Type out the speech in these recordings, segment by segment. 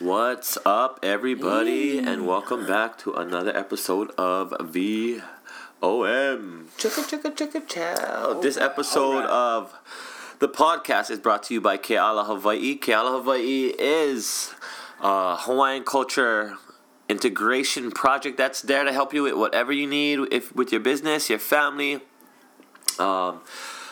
What's up, everybody, and welcome back to another episode of VOM. Chicka chicka chicka chow. This episode of the podcast is brought to you by Keala Hawaii. Keala Hawaii is a Hawaiian culture integration project that's there to help you with whatever you need, if with your business, your family. Um,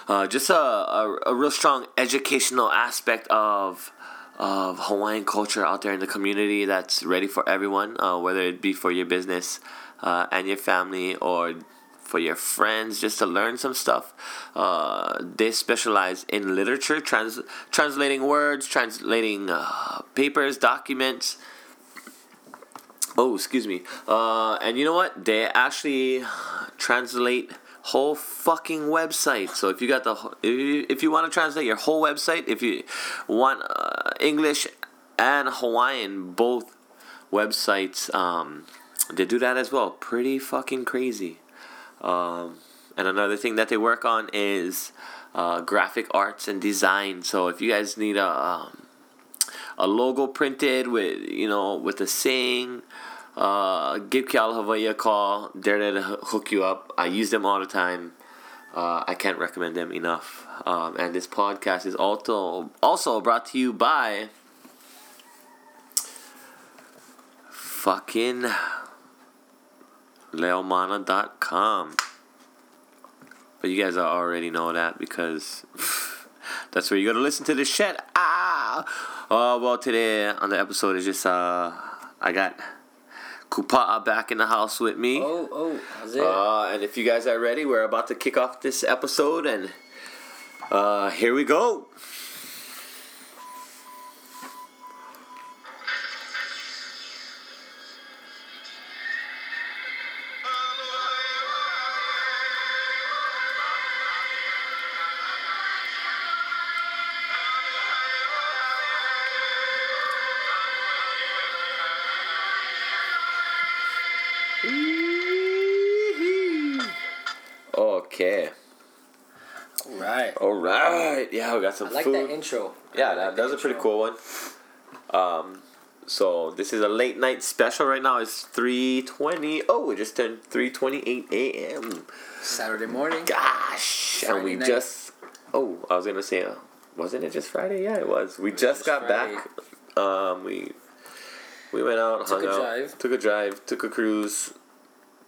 uh, just a, a, a real strong educational aspect of of Hawaiian culture out there in the community that's ready for everyone, uh, whether it be for your business uh, and your family or for your friends, just to learn some stuff. Uh, they specialize in literature, trans- translating words, translating uh, papers, documents. Oh, excuse me. Uh, and you know what? They actually translate whole fucking website. So if you got the if you, if you want to translate your whole website, if you want uh, English and Hawaiian both websites, um, they do that as well. Pretty fucking crazy. Um, and another thing that they work on is uh, graphic arts and design. So if you guys need a um, a logo printed with you know with a saying uh, give Keala Hawaii a call. They're there to hook you up. I use them all the time. Uh, I can't recommend them enough. Um, and this podcast is also also brought to you by fucking leomana.com. But you guys already know that because that's where you go to listen to this shit. Ah! Uh, well, today on the episode is just, uh, I got Kupa'a back in the house with me. Oh, oh, how's it? Uh, and if you guys are ready, we're about to kick off this episode, and uh, here we go. Yeah, we got some I like food. that intro. Yeah, that, like that was the a pretty cool one. Um, so this is a late night special right now. It's three twenty. Oh, it just turned three twenty eight a.m. Saturday morning. Gosh, and we night. just. Oh, I was gonna say, uh, wasn't it just Friday? Yeah, it was. We just was got Friday. back. Um, we we went out, Took hung a out, drive. took a drive, took a cruise,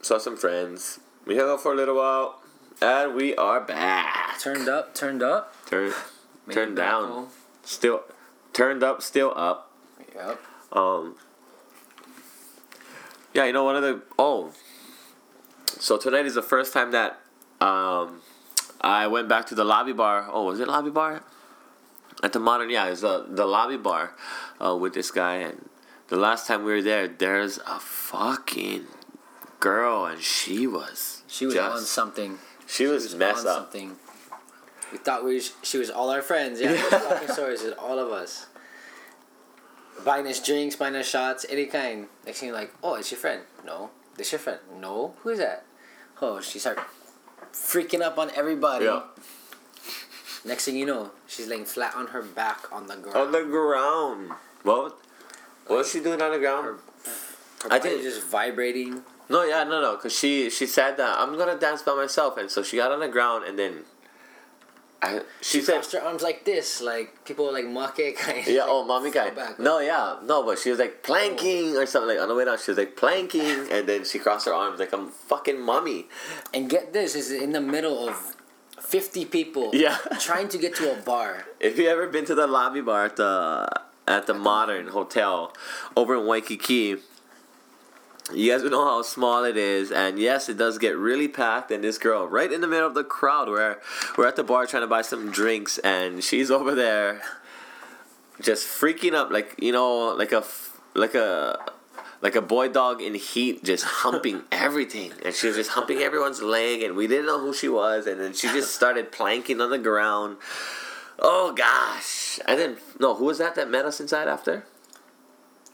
saw some friends. We hung out for a little while, and we are back. Turned up, turned up. Turn, Made turned down, home. still, turned up, still up. Yep. Um. Yeah, you know one of the oh. So tonight is the first time that um, I went back to the lobby bar. Oh, was it lobby bar? At the modern, yeah, it's the the lobby bar uh, with this guy. And the last time we were there, there's a fucking girl, and she was She was just- on something. She was messed up. something. We thought we was, she was all our friends. Yeah, talking stories is all of us. Buying us drinks, buying us shots, any kind. Next thing you're like, oh, it's your friend. No, this your friend. No, who is that? Oh, she started freaking up on everybody. Yeah. Next thing you know, she's laying flat on her back on the ground. On the ground. What? What was she doing on the ground? Her I body think- just vibrating. No, yeah, no, no, because she she said that I'm gonna dance by myself, and so she got on the ground, and then I she, She said, crossed her arms like this, like people were like make kind. yeah, oh, mommy guy. back. No, yeah, no, but she was like planking or something like on the way down. She was like planking, and then she crossed her arms like I'm fucking mommy. And get this, is in the middle of fifty people. Yeah. trying to get to a bar. If you ever been to the lobby bar at the at the Modern Hotel over in Waikiki, you guys would know how small it is, and yes, it does get really packed. And this girl, right in the middle of the crowd, where we're at the bar trying to buy some drinks, and she's over there, just freaking up, like you know, like a like a like a boy dog in heat, just humping everything, and she was just humping everyone's leg, and we didn't know who she was, and then she just started planking on the ground. Oh gosh! And then no, who was that that met us inside after?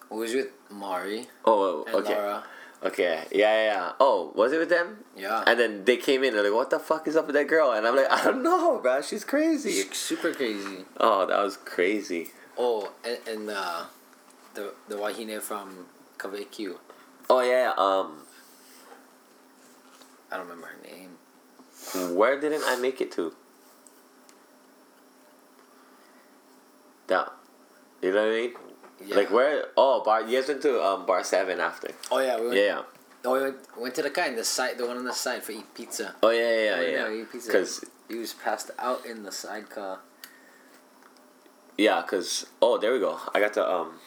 Was with Mari Oh, and okay, Laura. okay, yeah, yeah, yeah. Oh, was it with them? Yeah. And then they came in and they're like, "What the fuck is up with that girl?" And I'm like, "I don't know, bro. She's crazy." Super crazy. Oh, that was crazy. Oh, and, and uh, the the wahine from Kaveku. Oh yeah. Um, I don't remember her name. where didn't I make it to? That, you know what I mean? Yeah. Like where? Oh, bar. You guys went to um bar seven after. Oh yeah, we went, Yeah. Oh, we went, went to the guy in the side, the one on the side for eat pizza. Oh yeah, yeah, Oh, yeah. eat pizza. Because he was passed out in the sidecar. yeah, because oh, there we go. I got the um.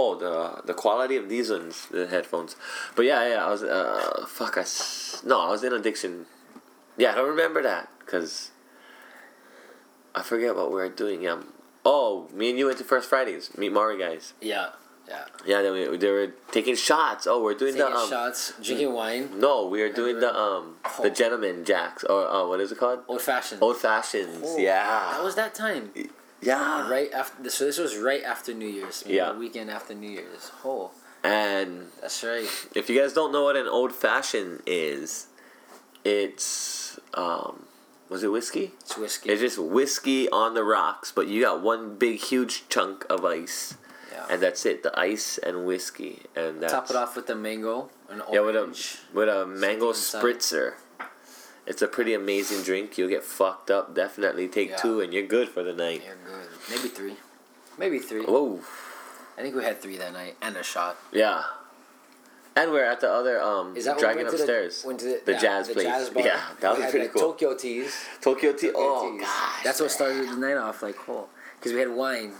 Oh, the the quality of these ones, the headphones. But yeah, yeah, I was uh fuck I s- no, I was in addiction. Yeah, I don't remember that because I forget what we were doing. Yeah. Oh, me and you went to First Fridays. Meet Mari guys. Yeah, yeah. Yeah, then we, they were taking shots. Oh, we're doing Taking the um. shots, drinking wine, No, we are doing the um the Oh. gentleman jacks or uh, what is it called? old fashioned. Old fashions. Oh, yeah. That was that time. yeah. Right after. So this was right after New Year's. Yeah. The weekend after New Year's. Oh, And that's right. if you guys don't know what an old fashioned is, it's um was it whiskey? It's whiskey. It's just whiskey on the rocks, but you got one big huge chunk of ice. yeah. And that's it, the ice and whiskey. And that's Top it off with the mango and Yeah, with a with a mango spritzer. It's a pretty amazing drink. You'll get fucked up. Definitely take Yeah. two, and you're good for the night. Yeah, good. Maybe three. Maybe three. Whoa, I think we had three that night and a shot. yeah. And we're at the other um Is that when we dragon went to the- upstairs. went to the, The yeah, jazz place. bar. Yeah, that was we had pretty like cool. Tokyo teas. Tokyo tea. Oh teas. gosh, That's what started the night off. Like, oh, because we had wine.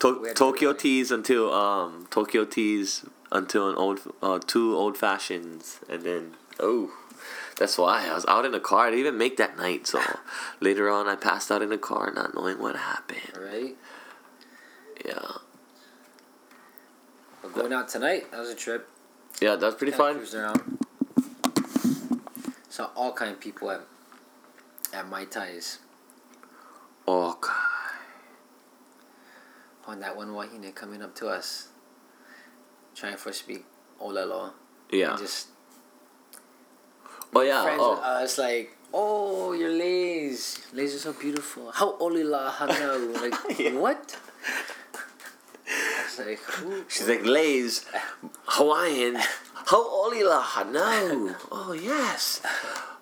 To- we had Tokyo to- teas until um Tokyo teas until an old uh two old fashions, and then oh. That's why I was out in the car. I didn't even make that night, so later on I passed out in the car, not knowing what happened. Right. Yeah, But going out tonight, that was a trip. Yeah, that's pretty fun. cruised around. Saw all kind of people at at Mai Tais. Oh god. On that one wahine coming up to us, trying for speak olelo. Yeah. And just Oh yeah. friends oh. with Oh. us like, oh, your lays. Lays are so beautiful. How olila hano? Like Yeah. what? Like, who? She's like Lay's Hawaiian. How oli lahano? Oh yes.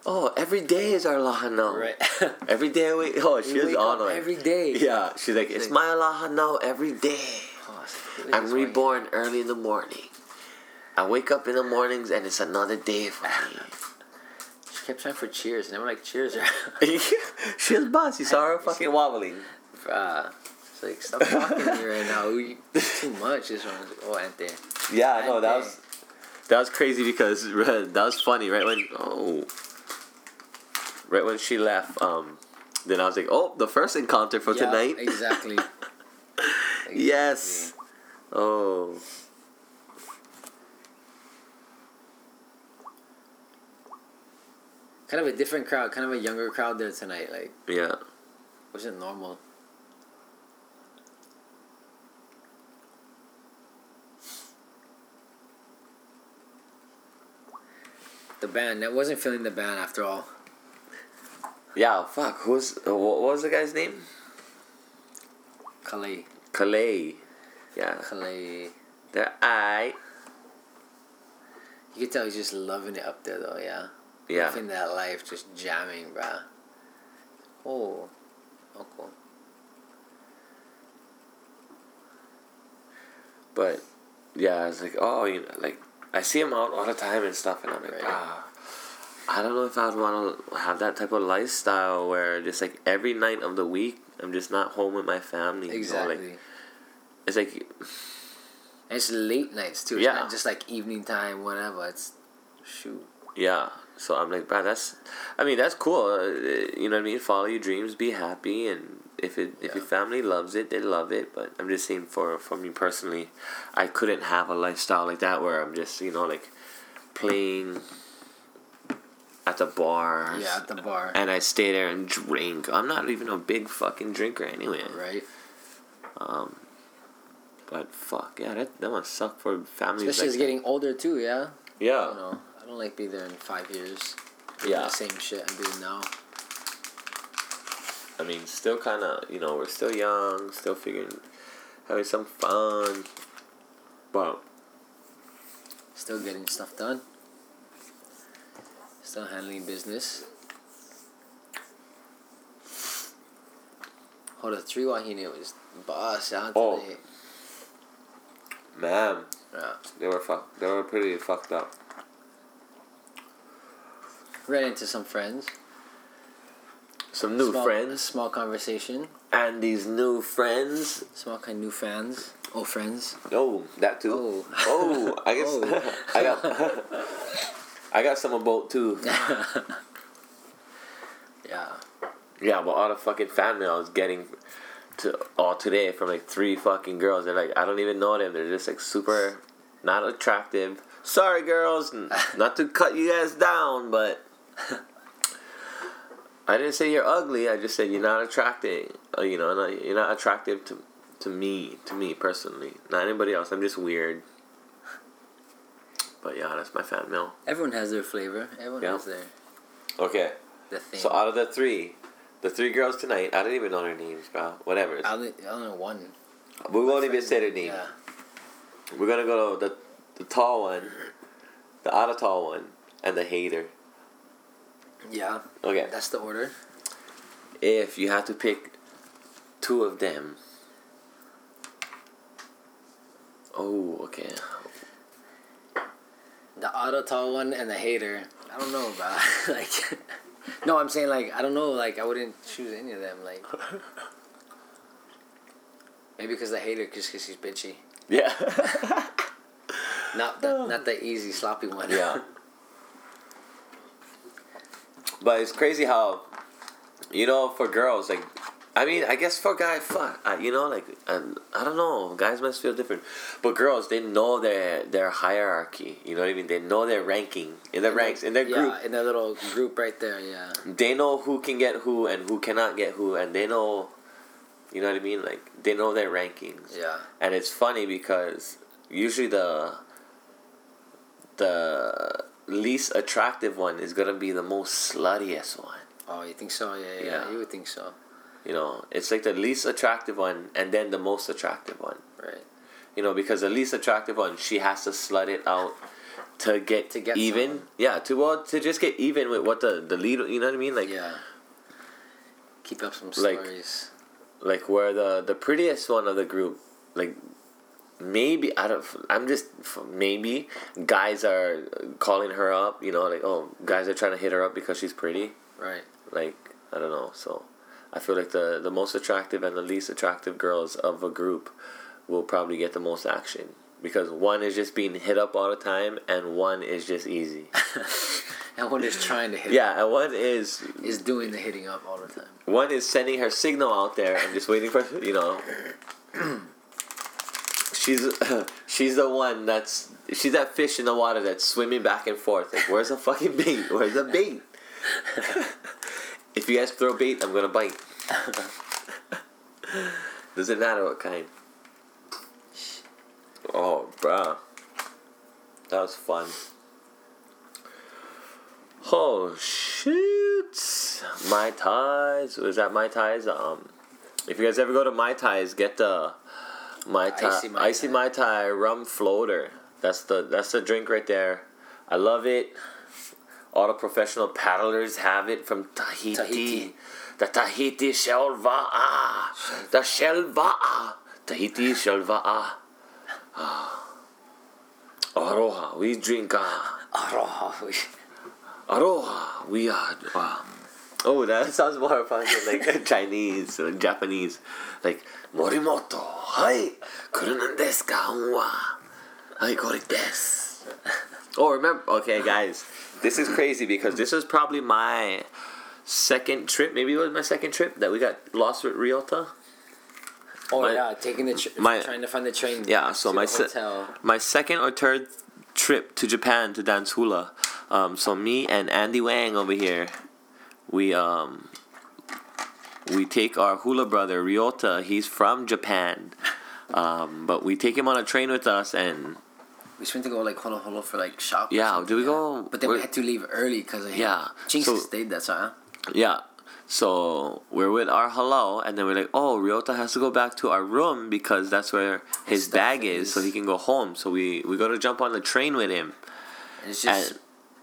Oh, every day is our lahano. Right. Every day we. Oh, she We wake on it. every day. Yeah, she's like, it's my lahano every day. Oh, I was like, who is I'm reborn early in the morning. I wake up in the mornings and it's another day for me. She kept trying for cheers, and they were like, cheers are. she was boss. You saw her fucking wobbling. Bruh. It's like, stop talking to me right now. You- Too much. This one. Oh, Ante. Yeah, no, that was that was crazy because that was funny. Right when oh, right when she left, um, then I was like, oh, the first encounter for Yeah, tonight. Exactly. Yes. Oh. Kind of a different crowd, kind of a younger crowd there tonight. Like, Yeah. wasn't normal. The band, I wasn't feeling the band after all. Yeah. Fuck. Who's what was the guy's name? Calais. Calais. Yeah. Calais. They're I. You could tell he's just loving it up there though, yeah. Yeah. Living that life, just jamming, bruh. Oh. Oh, cool. But yeah, I was like, oh, you know, like I see him out all the time and stuff, and I'm like, ah. I don't know if I'd want to have that type of lifestyle where just like every night of the week I'm just not home with my family. you know, Exactly. like, it's like And it's late nights too. It's Yeah. not just like evening time, whatever. It's shoot. yeah. So I'm like, bro, that's. I mean, that's cool. Uh, you know what I mean? Follow your dreams, be happy, and if it if your family loves it, they love it. But I'm just saying, for for me personally, I couldn't have a lifestyle like that where I'm just you know like playing at the bar. Yeah, at the bar. And I stay there and drink. I'm not even a big fucking drinker anyway. Right? Um, but fuck yeah, that that must suck for families. Especially like as getting older too, yeah? yeah. I don't know. I don't like be there in five years. Yeah. The same shit I'm doing now. I mean, still kind of, you know, we're still young, still figuring, having some fun. But Still getting stuff done. Still handling business. Oh, the three wahine was boss out Oh. today. man, Yeah. they were fuck, they were pretty fucked up. Ran into some friends. Some new small, friends, Small conversation. and these new friends. Small kind of new fans. old friends. Oh, that too. Oh. Oh, I guess Oh. I got I got some about too. Yeah. Yeah, but all the fucking fan mail I was getting to all today from like three fucking girls. They're like, I don't even know them. They're just like super not attractive. Sorry, girls, not to cut you guys down, but I didn't say you're ugly. I just said you're not attracting. uh, You know, not, you're not attractive to to me, to me personally, not anybody else. I'm just weird. But yeah, that's my fan mail. Everyone has their flavor. Everyone Yeah. has their Okay, the thing. so out of the three, the three girls tonight, I don't even know their names, bro. Whatever. I only, I only know one. We won't even say their name. Yeah. We're gonna go to the the tall one, the out of tall one, and the hater. Yeah. Okay. That's the order. If you had to pick two of them. Oh, okay. The auto tall one and the hater. I don't know about like. no, I'm saying like I don't know. Like I wouldn't choose any of them. Like maybe because the hater, just because she's bitchy. Yeah. Not the not the easy sloppy one. yeah. But it's crazy how, you know, for girls, like, I mean, I guess for guys, fuck, I, you know, like, I, I don't know, guys must feel different, but girls, they know their their hierarchy. You know what I mean? They know their ranking in their ranks in their group. Yeah, in their little group right there. Yeah. They know who can get who and who cannot get who, and they know, you know what I mean? Like, they know their rankings. Yeah. And it's funny because usually the the least attractive one is gonna be the most sluttiest one. Oh, you think so? Yeah, yeah. Yeah. You would think so, You know, it's like the least attractive one and then the most attractive one. right? You know, because the least attractive one, she has to slut it out to get To get even. someone. Yeah, to well, to just get even with what the the lead. You know what I mean? Like yeah. Keep up some Like- stories. like where the the prettiest one of the group, like maybe I don't. I'm just maybe guys are calling her up. You know, like oh, guys are trying to hit her up because she's pretty. right. Like I don't know. So I feel like the the most attractive and the least attractive girls of a group will probably get the most action because one is just being hit up all the time and one is just easy. And one is trying to hit. yeah, and one is Is doing the hitting up all the time. one is sending her signal out there and just waiting for you know. She's she's the one that's she's that fish in the water that's swimming back and forth. Like, where's the fucking bait? Where's the bait? if you guys throw bait, I'm gonna bite. Doesn't matter what kind. Oh, bruh. That was fun. Oh shoot! Mai Tais was that Mai Tais. Um, if you guys ever go to Mai Tais, get the my tie Icy Mai icy Tai. rum floater. That's the that's the drink right there. I love it. All the professional paddlers have it from Tahiti. Tahiti. The Tahiti Shell Va'a. The Shell Va'a. Tahiti Shell Va'a. Ah. Aroha. We drink ah. Oh, Aroha, we are. Wow. Oh, that sounds more fun than like Chinese or Japanese. Like, Morimoto, hi, kurunan desu ka, wa? Hi, kore desu. Oh, remember, okay, guys, this is crazy because this is probably my second trip. Maybe it was my second trip that we got lost with Ryota. oh My- yeah, taking the tr- my- trying to find the train. Yeah, so to my the se- my second or third trip to Japan to dance hula. Um, so me and Andy Wang over here, we um, we take our hula brother Ryota. He's from Japan, um, but we take him on a train with us, and We just went to go like holo holo for like shop. Yeah, did we go- But then we had to leave early because of him. Yeah, Jinx so- stayed. That's huh. yeah. So we're with our hello, and then we're like, oh, Ryota has to go back to our room because that's where his stuff bag is, is. so he can go home. So we we go to jump on the train with him. And it's just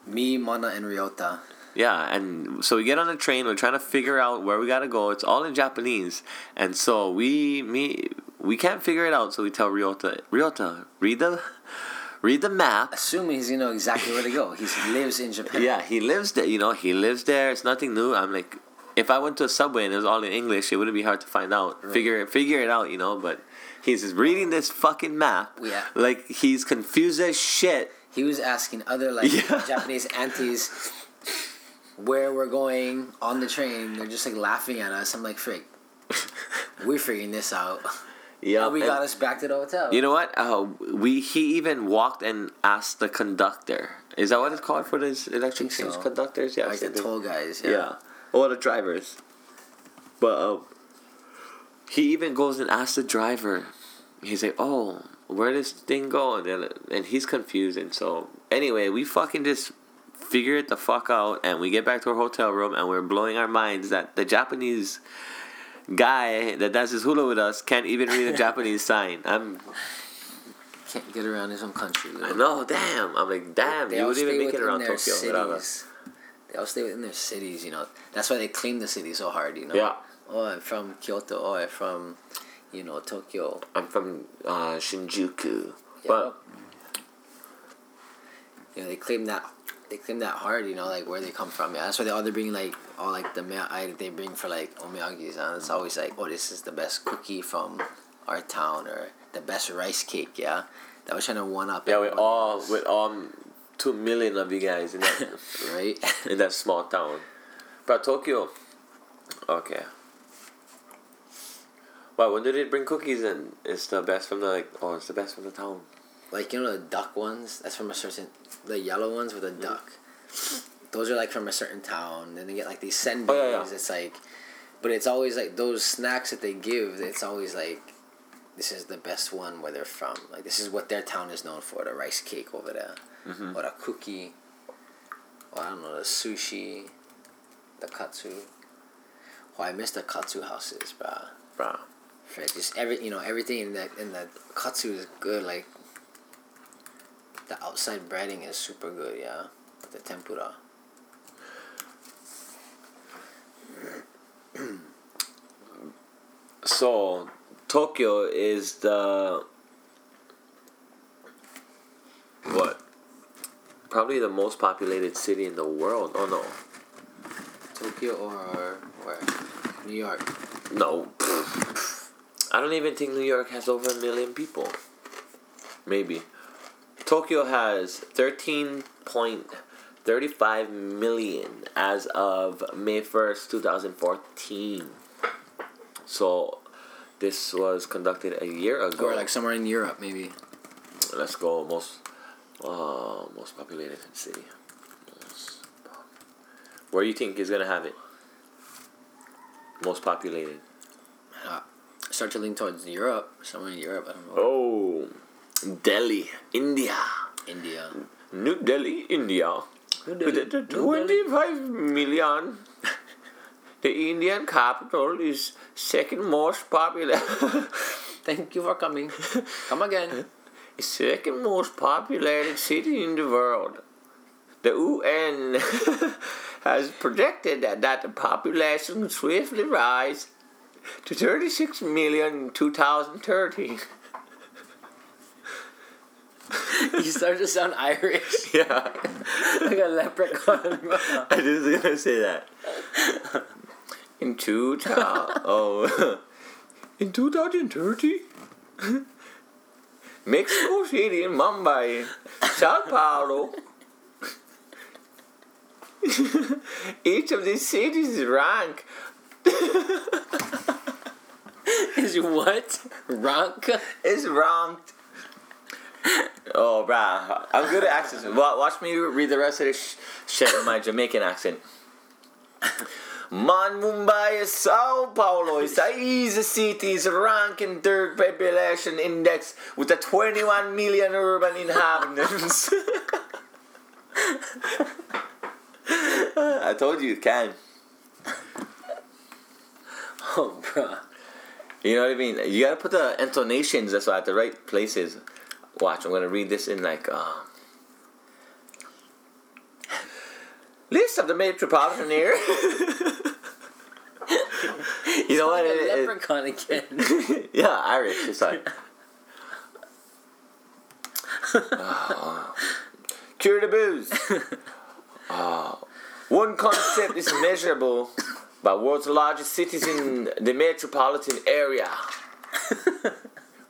me, Mana, and Ryota. Yeah, and so we get on the train. We're trying to figure out where we gotta go. It's all in Japanese, and so we me we can't figure it out. So we tell Ryota, Ryota, read the read the map. Assuming he's gonna know exactly where to go. He lives in Japan. Yeah, he lives there. You know, he lives there. It's nothing new. I'm like, if I went to a subway and it was all in English, it wouldn't be hard to find out, Right. figure it, figure it out. You know, but he's just reading this fucking map. Yeah. Like he's confused as shit. He was asking other like Yeah. Japanese aunties where we're going on the train. They're just like laughing at us. I'm like, frick, we're figuring this out. Yeah, we got us back to the hotel. You know what? Uh, we he even walked and asked the conductor. Is that what it's called for these electric trains? so. Conductors, yeah. like the toll guys. yeah. Yeah. Or the drivers. But uh, he even goes and asks the driver. He's like, "Oh, where does this thing go?" And, and he's confused. And so anyway, we fucking just figure it the fuck out, and we get back to our hotel room, and we're blowing our minds that the Japanese guy that dances hula with us can't even read a Japanese sign. I'm Can't get around his own country. know? I know, damn. I'm like, damn, They you wouldn't even make it around Tokyo without us. They all stay within their cities, you know. That's why they claim the city so hard, you know. Yeah. Oh, I'm from Kyoto. Oh, I'm from, you know, Tokyo. I'm from uh, Shinjuku. Yeah. But you know, they claim that they claim that hard, you know, like where they come from. Yeah, that's why they oh, all they bring like all like the meal I they bring for like omiyagis, and it's always like, oh, this is the best cookie from our town or the best rice cake. Yeah, that was trying to one up. yeah, with all with all um, two million of you guys in that right. in that small town. But Tokyo, okay. Wow, when did they bring cookies in? It's the best from the like. Oh, it's the best from the town. Like you know the duck ones. That's from a certain the yellow ones with a Mm-hmm. duck. Those are like from a certain town. Then they get like these senbei's. Oh, yeah, yeah. It's like, but it's always like those snacks that they give. It's always like, this is the best one where they're from. Like this is what their town is known for. The rice cake over there, Mhm. or the cookie. Or I don't know the sushi, the katsu. Oh, I miss the katsu houses, bruh. Bruh. Frick, just every you know everything in the in the katsu is good. Like the outside breading is super good. Yeah, the tempura. So, Tokyo is the what? Probably the most populated city in the world. Oh no, Tokyo or where? New York. no. I don't even think New York has over a million people. Maybe. Tokyo has thirteen point thirty-five million as of May first, two thousand fourteen. So, this was conducted a year ago. Or like somewhere in Europe, maybe. Let's go most uh, most populated city. Most pop- Where you think is gonna have it? Most populated. Uh, start to lean towards Europe. Somewhere in Europe. I don't know. Oh, Delhi, India. India. New Delhi, India. New Delhi. Delhi. 25 million. The Indian capital is second most popular. Thank you for coming. Come again. second most populated city in the world. The UN has projected that, that the population will swiftly rise to 36 million in 2030. you start to sound Irish. yeah, like a leprechaun. I just gonna say that. In 2000, oh, in 2030, Mexico City Mumbai, Sao Paulo. Each of these cities is rank Is what? Rank? is ranked. Oh, bruh. I'm good at accents. Watch me read the rest of this shit in my Jamaican accent. Man, Mumbai is Sao Paulo is the cities ranking third population index with a 21 million urban inhabitants. I told you, you can. Oh, bro. You know what I mean? You gotta put the intonations that's why, at the right places. Watch, I'm gonna read this in like uh, list of the metropolitan area. you know what? Like It- a it- leprechaun again. yeah, Irish. It's like. Ah. cure the booze. Ah. one concept is measurable by world's largest cities in the metropolitan area,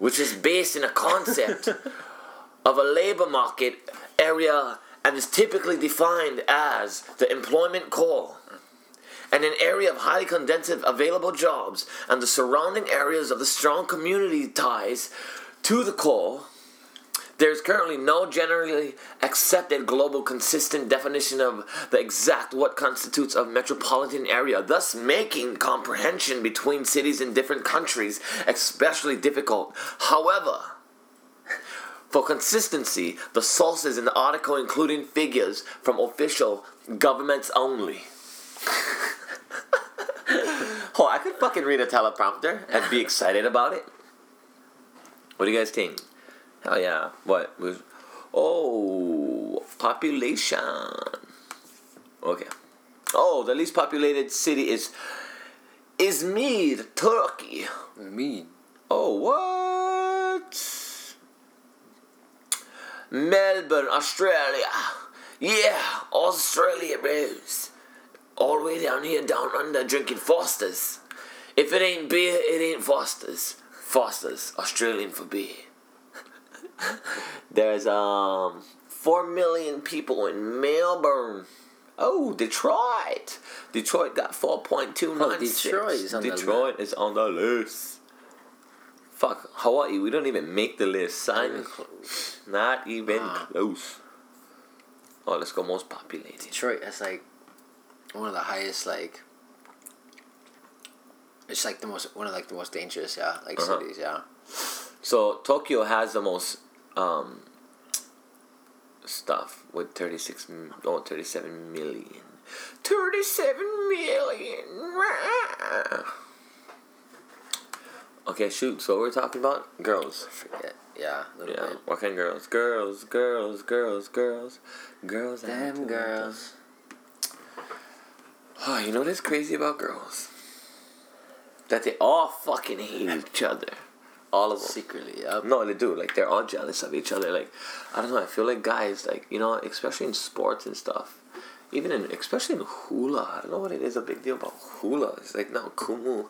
which is based in a concept of a labor market area and is typically defined as the employment core and an area of highly condensed available jobs and the surrounding areas of the strong community ties to the core. There's currently no generally accepted global consistent definition of the exact what constitutes a metropolitan area, thus making comprehension between cities in different countries especially difficult. However, for consistency, the sources in the article including figures from official governments only. oh, I could fucking read a teleprompter and be excited about it. What do you guys think? Hell yeah. What was Oh, population. Okay. Oh, the least populated city is Izmir, Turkey. Me. Oh, what? Melbourne, Australia. Yeah, Australia bros. All the way down here, down under, drinking Foster's. If it ain't beer, it ain't Foster's. Foster's, Australian for beer. There's um four million people in Melbourne. Oh, Detroit. Detroit got four point two nine. Oh, Detroit is on the Detroit is on the list. Fuck Hawaii. We don't even make the list. Not Sign not even close. Oh, let's go most populated. Detroit, that's like one of the highest, like. It's like the most, one of like the most dangerous, yeah, like Uh-huh. cities, yeah. So Tokyo has the most um, stuff with 36, m- oh, 37 million. 37 million. Okay, shoot. So we're talking about girls. Forget, yeah, Yeah. bit. What kind of girls? Girls, girls, girls, girls, girls. Damn girls. Oh, you know what's crazy about girls? That they all fucking hate each other. All of them. Secretly, yep. No, they do. Like they're all jealous of each other. Like I don't know. I feel like guys, like you know, especially in sports and stuff. Even in, especially in hula. I don't know what it is. A big deal about hula. It's like now Kumu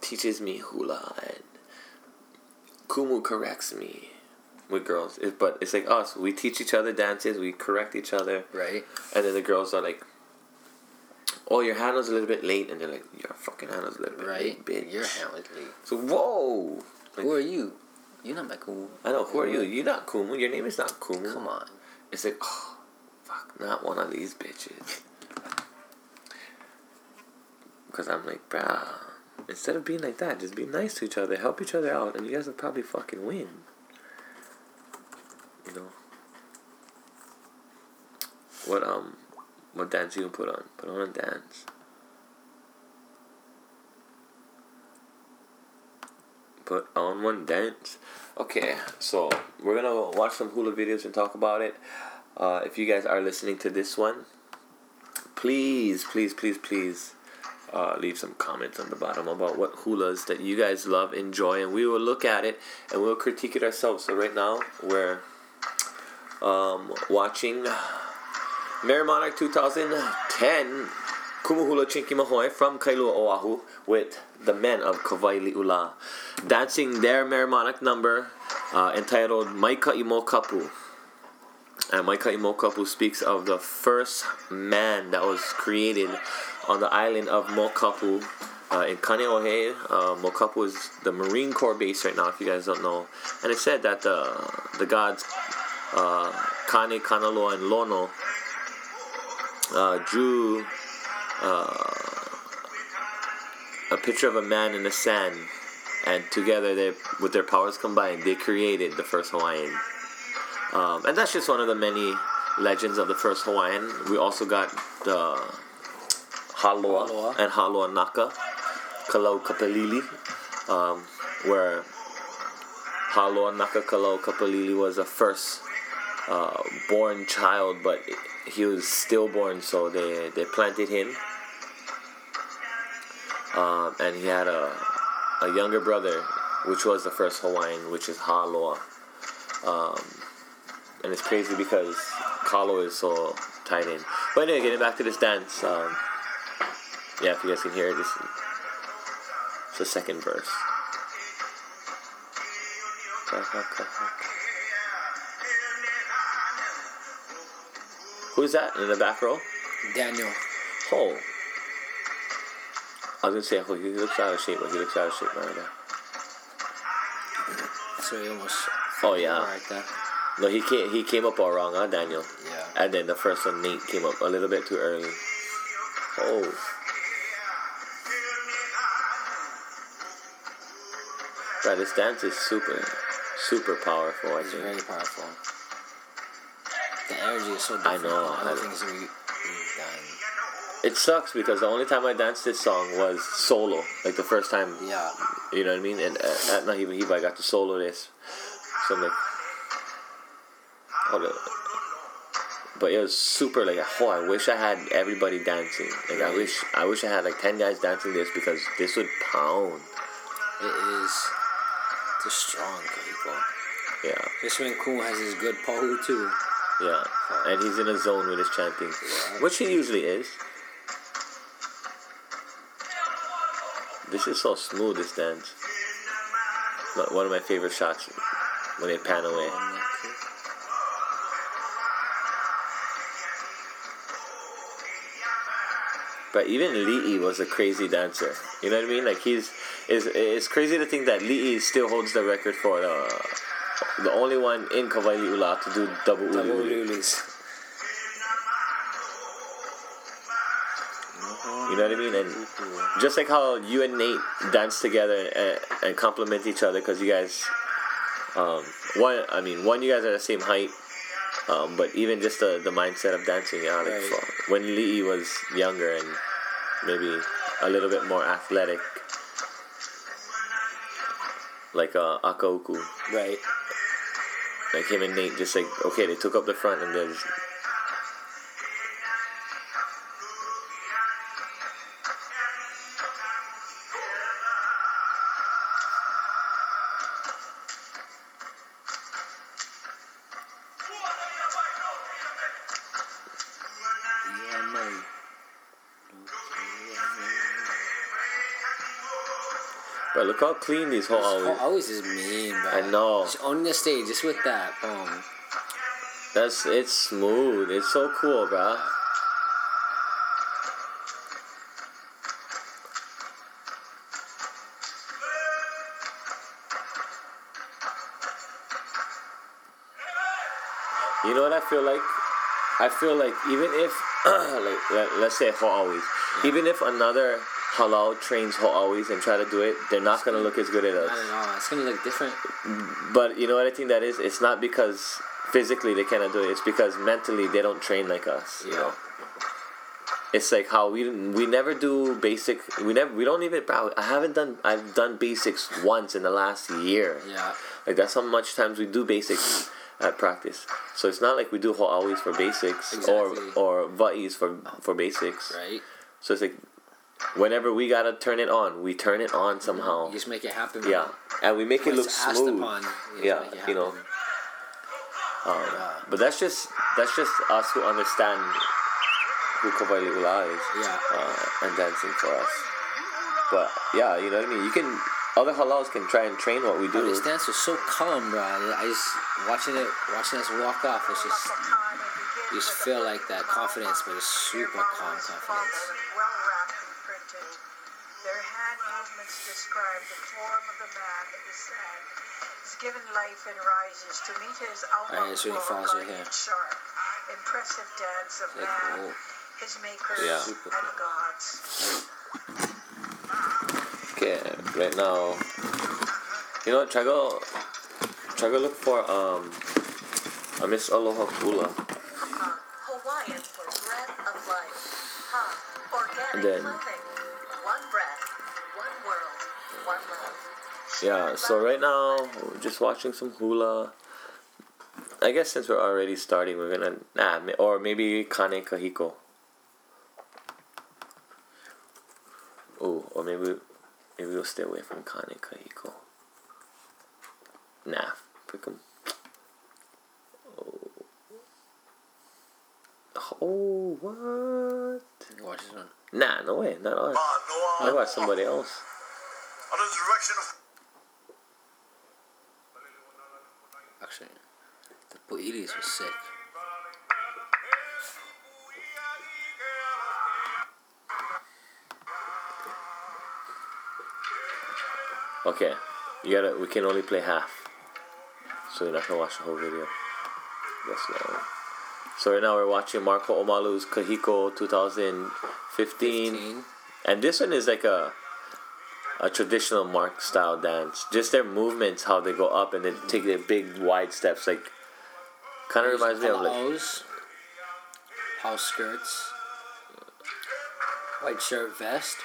teaches me hula and Kumu corrects me with girls. It, but it's like us. We teach each other dances. We correct each other. Right? And then the girls are like, "Oh, your handle's a little bit late," and they're like, "Your fucking handle's a little bit Right? late, bitch." Your hand late. So whoa. Like, Who are you? You're not my cool. I know. Who are you? You're not Kumu. Your name is not Kumu. Come on. It's like, oh, fuck, not one of these bitches. Because I'm like, bruh, instead of being like that, just be nice to each other, help each other out, and you guys will probably fucking win. You know. What um, what dance you gonna put on? Put on a dance. Put on one dance. Okay, so we're gonna watch some hula videos and talk about it. Uh, if you guys are listening to this one, please, please, please, please uh, leave some comments on the bottom about what hulas that you guys love, enjoy, and we will look at it and we'll critique it ourselves. So right now we're um, watching Merrie Monarch 2010 Kumuhula Chinky Mahoe from Kailua Oahu with the men of Kawaili'ula dancing their Merrie number uh, entitled Maika Imo Kapu. And Maika Imo Kapu speaks of the first man that was created on the island of Mokapu uh, in Kaneohe. Uh, Mokapu is the Marine Corps base right now, if you guys don't know. And it said that the, the gods uh, Kane, Kanaloa, and Lono uh, drew uh, a picture of a man in the sand, and together they, with their powers combined, they created the first Hawaiian. Um, and that's just one of the many legends of the first Hawaiian. We also got the Haloa Haloa. and Haloa Naka. Kalau Kapalili, um, where Haloa Naka Kalau Kapalili was the first uh, born child, but he was stillborn, so they, they planted him. Um, and he had a, a younger brother, which was the first Hawaiian, which is Haloa. Um, and it's crazy because Kalo is so tied in. But anyway, getting back to this dance, um, yeah, if you guys can hear it, this is the second verse. Who's that in the back row? Daniel. Oh. I was gonna say, oh, he looks out of shape, but he looks out of shape right now. So he almost. Oh yeah. Right there. No, he came. He came up all wrong, huh, Daniel? Yeah. And then the first one, Nate, came up a little bit too early. Oh. Right, this dance is super, super powerful. I It's think. very powerful. The energy is so I know, I- Other things that we, we've. It sucks because the only time I danced this song was solo, like the first time. Yeah. You know what I mean? And uh, not even he, I got to solo this. So I'm like, hold up. But it was super like, oh, I wish I had everybody dancing. Like I wish, I wish I had like ten guys dancing this because this would pound. It is. It's a strong kahiko. Yeah, Fishman Kun has his good pohu too. Yeah. And he's in a zone with his chanting, which he usually is. This is so smooth. This dance. One of my favorite shots when they pan away. But even Li'i was a crazy dancer. You know what I mean? Like he's is it's crazy to think that Li'i still holds the record for the the only one in Kawaili'ula to do double uli Double uli. Lulis. You know what I mean? And just like how you and Nate dance together and, and complement each other because you guys, um, one I mean one you guys are the same height. Um, but even just the, the mindset of dancing, yeah, like Right. when Li'i was younger and maybe a little bit more athletic, like uh, Akauku, Right. like him and Nate, just like okay, they took up the front and then look how clean these whole always. always is mean, bro. I know. Just on the stage, just with that, boom. That's it's smooth. It's so cool, bro. You know what I feel like? I feel like even if, like, let, let's say for always, even if another halau trains always and try to do it, they're not gonna look as good as us. Not at all. It's gonna look different. But you know what I think that is? It's not because physically they cannot do it. It's because mentally they don't train like us. You Yeah. know. It's like how we we never do basic. We never we don't even. I haven't done. I've done basics once in the last year. Yeah. Like that's how much times we do basics at practice. So it's not like we do always for basics Exactly. or or va'is for for basics. Right. So it's like whenever we gotta turn it on, we turn it on somehow. You just make it happen. Yeah, and we make it look smooth. upon, you Yeah, you know. Um, Yeah. But that's just that's just us who understand who Kawaili'ula is Yeah. uh, and dancing for us. But yeah, you know what I mean. You can other halaus can try and train what we do. this dance was so calm, bro. I just watching it, watching us walk off. It's just you just feel like that confidence, but it's super calm confidence. Hand describe the form of the man that is sand is given life and rises to meet his Alright, outward so he falls right guardian shark. Impressive dance of Like, man, oh, his makers Yeah. And gods. Okay, right now. You know what? Try go, try go look for um, a Miss Aloha Hula. Huh. Hawaiian for breath of life. Huh. Organic And then- clothing. Yeah, so right now we're just watching some hula. I guess since we're already starting, we're gonna nah, or maybe Kane Kahiko. Oh, or maybe maybe we'll stay away from Kane Kahiko. Nah, pick 'em. Oh. Oh, what? Watch this one. Nah, no way, not us. I watch somebody else. Under the direction of Actually, the Poelis was sick. Okay, you gotta. We can only play half, so you're not gonna watch the whole video. That's long. So right now we're watching Mark Ho'omalu's Kahiko 2015, 15. and this one is like a a traditional Mark style dance. Just their movements, how they go up and then take their big wide steps, like kind of reminds me of like house skirts, white shirt, vest.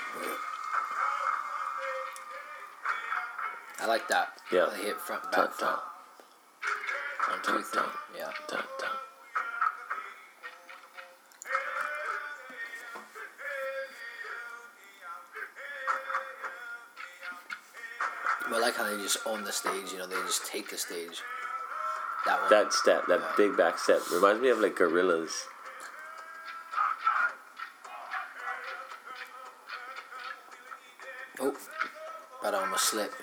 I like that. Yeah. The hit front, back front. One, two, three. Yeah. dun, dun. I like how they just own the stage. You know, they just take the stage. That one. that step, that big back step, reminds me of like gorillas. Oh, but I almost slipped.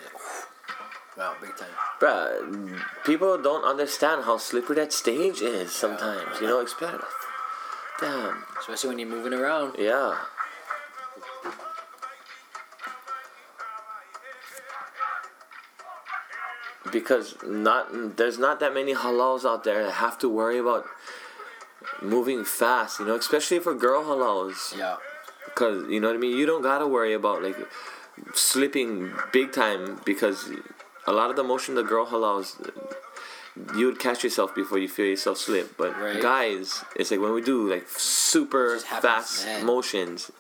Wow, big time. Bruh, people don't understand how slippery that stage is sometimes. You know, expect. Damn. Especially when you're moving around. Yeah. Because not there's not that many halaus out there that have to worry about moving fast, you know, especially for girl halaus. Yeah. Cause you know what I mean. You don't gotta worry about like slipping big time because a lot of the motion the girl halaus, you would catch yourself before you feel yourself slip. But Right. guys, it's like when we do like super fast motions,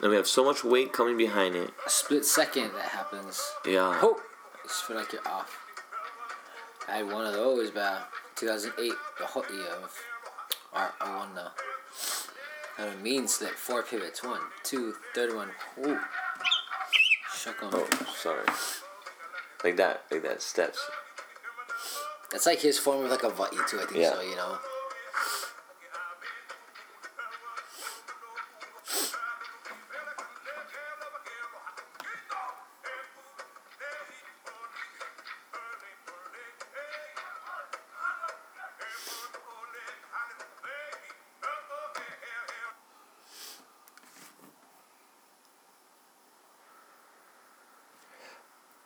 and we have so much weight coming behind it. A split second that happens. Yeah. Oh, just feel like you're off. I had one of those back 2008, the hot year of our I won the. Had a mean slip, four pivots, one, two, third one. Ooh. Shook 'em. Oh, sorry. Like that, like that steps. That's like his form of like a vati too. I think Yeah. so. You know.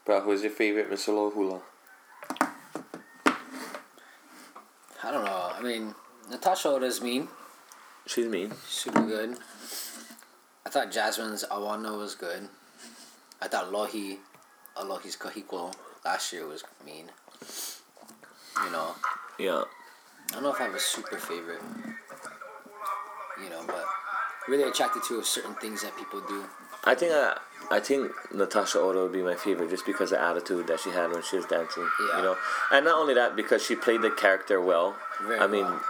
Bro, who's your favorite Miss Aloha Hula? I don't know. I mean, Natasha Oda's mean. She's mean. Super good. I thought Jasmine's Awano was good. I thought Lohi, Alohi's Kahiko last year was mean. You know, Yeah. I don't know if I have a super favorite. You know, but really attracted to certain things that people do. I think I, I think Natasha Oda would be my favorite just because of the attitude that she had when she was dancing. Yeah. You know, and not only that because she played the character well. Very I mean, well.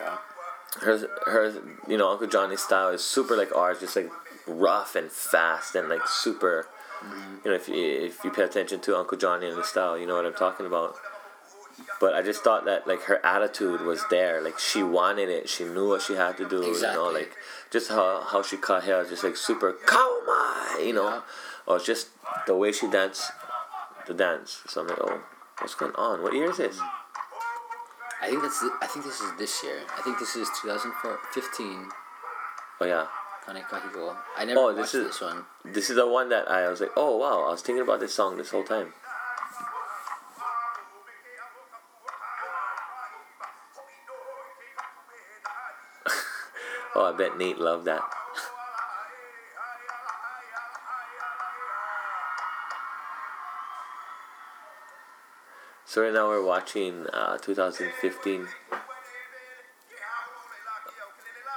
Yeah. her her you know Uncle Johnny's style is super like ours, just like rough and fast and like super. Mm-hmm. You know, if you if you pay attention to Uncle Johnny and his style, you know what I'm talking about. But I just thought that like her attitude was there, like she wanted it, she knew what she had to do. You know, like just how how she cut hair, just like super you know, or just the way she danced, the dance. So I'm like, oh, what's going on? What year is this? I think that's. I think this is this year. I think this is 2015. Oh yeah, Kanekahiko. I never Oh, watched this this, one. this is the one that I was like, oh wow, I was thinking about this song this whole time. Oh, I bet Nate loved that. So right now we're watching uh, 2015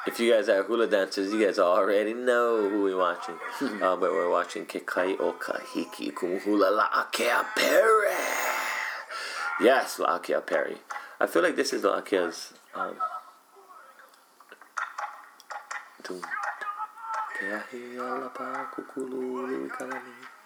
If you guys are hula dancers, you guys already know who we're watching. uh, but we're watching Kekai o Kahiki Kumu Hula La'akea Perry. Yes, La'akea Perry. I feel like this is La'akea's. Um, tum- Keahi alapa kukulu kalani.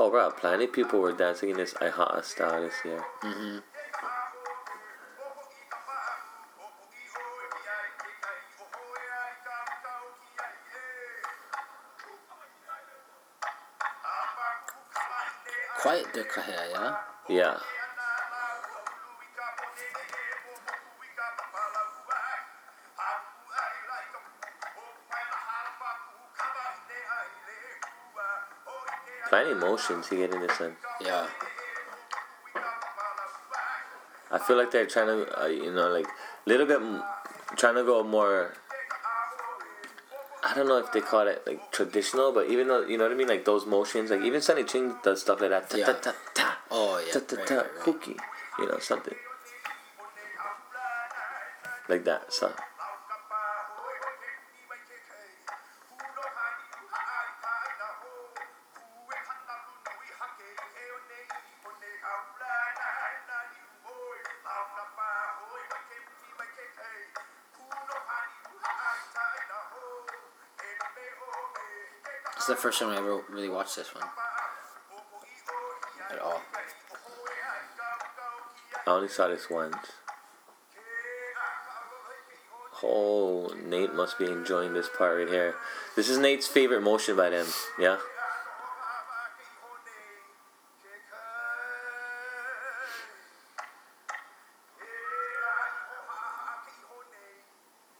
Oh, bro, plenty of people were dancing in this Aiha'a style this year. Mm-hmm. Quite the kahea, yeah? Yeah. Plenty of motions he get in this one. Yeah. I feel like they're trying to, uh, you know, like a little bit m- trying to go more. I don't know if they call it like traditional, but even though you know what I mean, like those motions, like even Sonny Ching does stuff like that. Ta Yeah. ta ta ta. Oh, yeah. Ta ta ta. Hooky, you know something like that. So the first time I ever really watched this one. At all. I only saw this once. Oh, Nate must be enjoying this part right here. This is Nate's favorite motion by them. Yeah.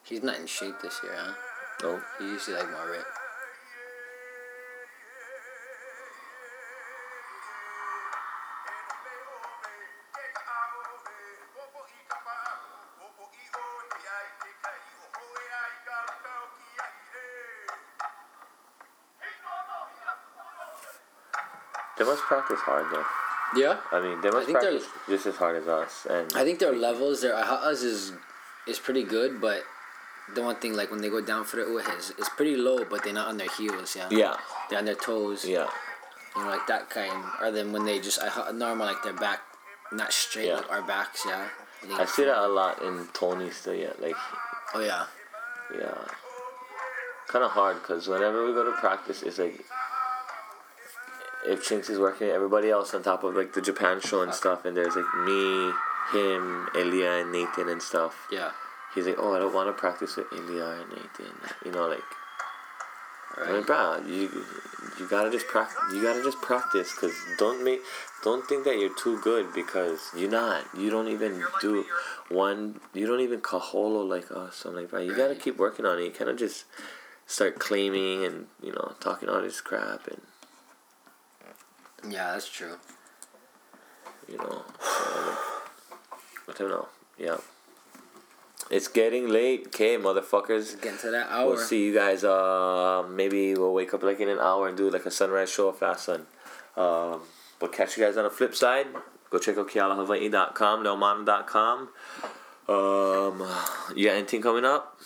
He's not in shape this year, huh? No. He usually like more ripped. Must practice hard though. Yeah. I mean, they must practice just as hard as us. And I think their levels, their aha'as is is pretty good, but the one thing like when they go down for the uhes, it's pretty low, but they're not on their heels. Yeah. yeah, They're on their toes. yeah, You know, like that kind. Or then when they just aha- normal, like their back, not straight Yeah. like our backs. Yeah. I see that a lot in Tony still. Yeah, like Oh yeah. yeah, kind of hard because whenever we go to practice, it's like if Chinks is working, everybody else on top of like the Japan show and stuff, and there's like me, him, Elia, and Nathan and stuff. Yeah. He's like, oh, I don't want to practice with Elia and Nathan. You know, like. I mean, bro, you you gotta just practice. You gotta just practice, cause don't make, don't think that you're too good because you're not. You don't even do one. You don't even kaholo like us. I'm like, bro, you gotta keep working on it. You kind of just start claiming and you know talking all this crap and Yeah, that's true. you know. I don't know. Yeah. It's getting late. Okay, motherfuckers. Getting to that hour. We'll see you guys. Uh, maybe we'll wake up like in an hour and do like a sunrise show of Fast Sun. Um, but catch you guys on the flip side. Go check out KealaHawaii.com, leomano.com. Um, you got anything coming up?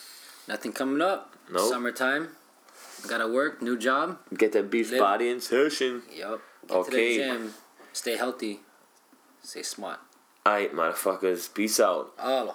Nothing coming up. No. Nope. Summertime. Gotta work. New job. Get that beef Live- body in session. Yup. Get Okay. to the gym. Stay healthy. Stay smart. Alright, motherfuckers. Peace out. Aloha.